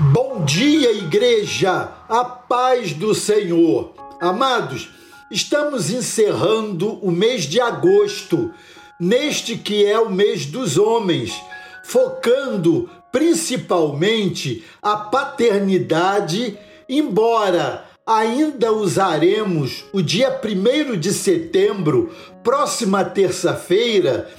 Bom dia, igreja, a paz do Senhor. Amados, estamos encerrando o mês de agosto, neste que é o mês dos homens, focando principalmente a paternidade, embora ainda usaremos o dia 1 de setembro, próxima terça-feira,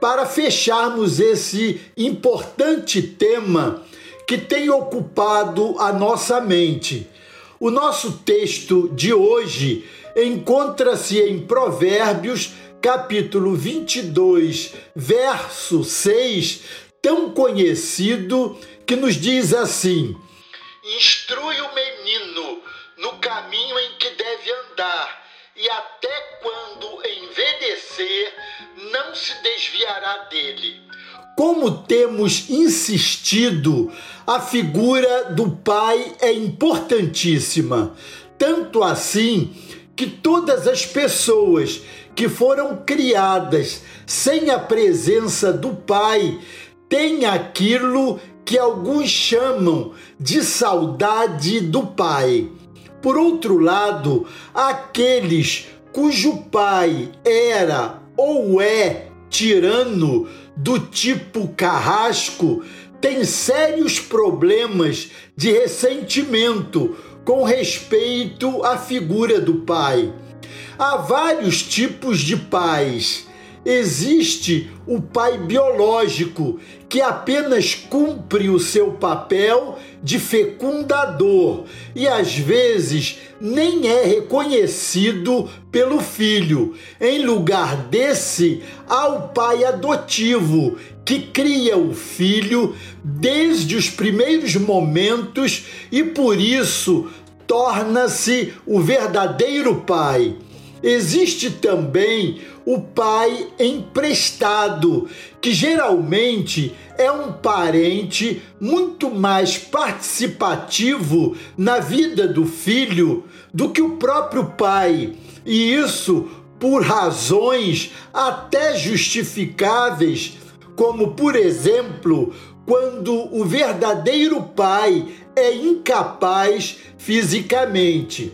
para fecharmos esse importante tema que tem ocupado a nossa mente. O nosso texto de hoje encontra-se em Provérbios, capítulo 22, verso 6, tão conhecido que nos diz assim: Instrui o menino no caminho em que deve andar, e até quando envelhecer, não se desviará dele. Como temos insistido, a figura do pai é importantíssima. Tanto assim que todas as pessoas que foram criadas sem a presença do pai têm aquilo que alguns chamam de saudade do pai. Por outro lado, aqueles cujo pai era ou é tirano do tipo carrasco tem sérios problemas de ressentimento com respeito à figura do pai. Há vários tipos de pais. Existe o pai biológico, que apenas cumpre o seu papel de fecundador e às vezes nem é reconhecido pelo filho. Em lugar desse, há o pai adotivo, que cria o filho desde os primeiros momentos e por isso torna-se o verdadeiro pai. Existe também o pai emprestado, que geralmente é um parente muito mais participativo na vida do filho do que o próprio pai, e isso por razões até justificáveis, como por exemplo, quando o verdadeiro pai é incapaz fisicamente.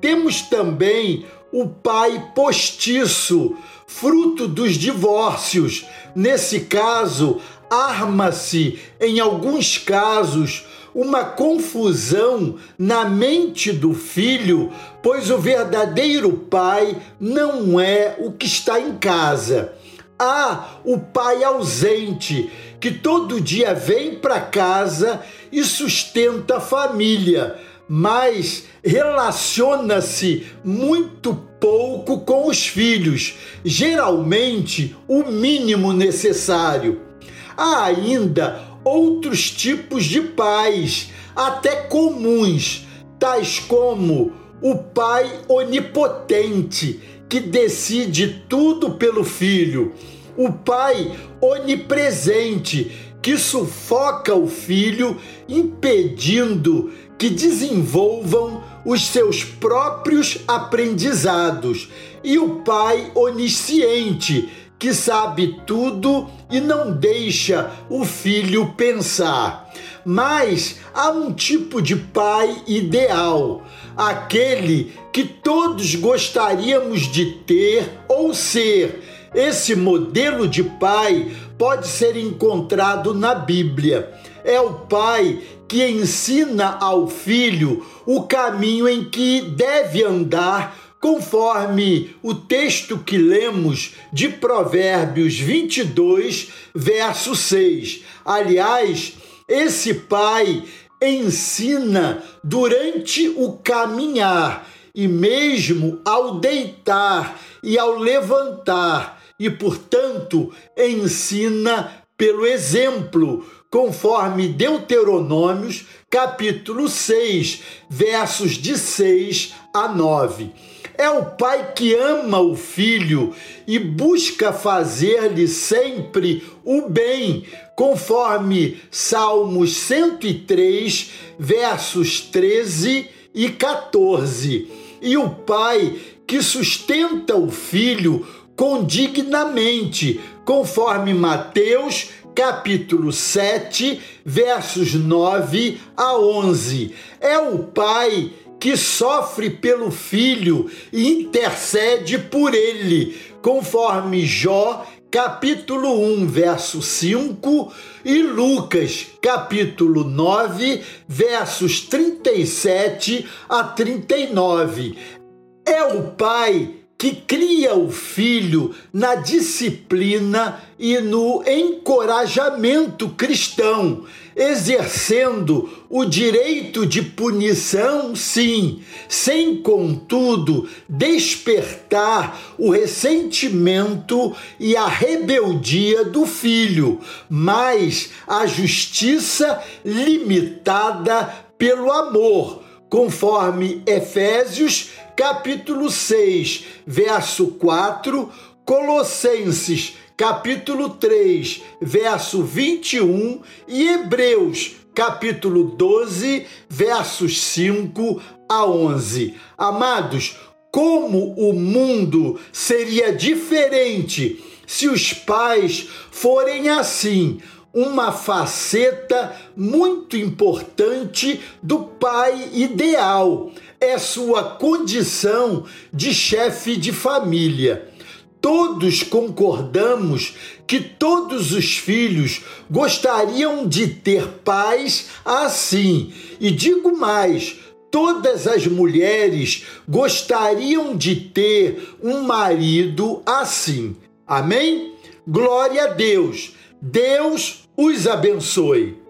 Temos também o pai postiço, fruto dos divórcios. Nesse caso, arma-se, em alguns casos, uma confusão na mente do filho, pois o verdadeiro pai não é o que está em casa. Há o pai ausente, que todo dia vem para casa e sustenta a família, mas relaciona-se muito pouco com os filhos, geralmente o mínimo necessário. Há ainda outros tipos de pais, até comuns, tais como o pai onipotente, que decide tudo pelo filho, o pai onipresente, que sufoca o filho, impedindo que desenvolvam os seus próprios aprendizados, e o pai onisciente, que sabe tudo e não deixa o filho pensar. Mas há um tipo de pai ideal, aquele que todos gostaríamos de ter ou ser. Esse modelo de pai pode ser encontrado na Bíblia. É o pai que ensina ao filho o caminho em que deve andar conforme o texto que lemos de Provérbios 22, verso 6. Aliás, esse pai ensina durante o caminhar e mesmo ao deitar e ao levantar, e portanto ensina pelo exemplo, conforme Deuteronômios, capítulo 6, versos de 6 a 9. É o pai que ama o filho e busca fazer-lhe sempre o bem, conforme Salmos 103, versos 13 e 14. E o pai que sustenta o filho condignamente, conforme Mateus capítulo 7, versos 9 a 11. É o pai que sofre pelo filho e intercede por ele, conforme Jó capítulo 1, verso 5 e Lucas, capítulo 9, versos 37 a 39. É o pai que cria o filho na disciplina e no encorajamento cristão, exercendo o direito de punição, sim, sem, contudo, despertar o ressentimento e a rebeldia do filho, mas a justiça limitada pelo amor conforme Efésios capítulo 6, verso 4, Colossenses capítulo 3, verso 21 e Hebreus capítulo 12, versos 5 a 11. Amados, como o mundo seria diferente se os pais forem assim, uma faceta muito importante do pai ideal. É sua condição de chefe de família. Todos concordamos que todos os filhos gostariam de ter pais assim. E digo mais, todas as mulheres gostariam de ter um marido assim. Amém? Glória a Deus. Deus os abençoe.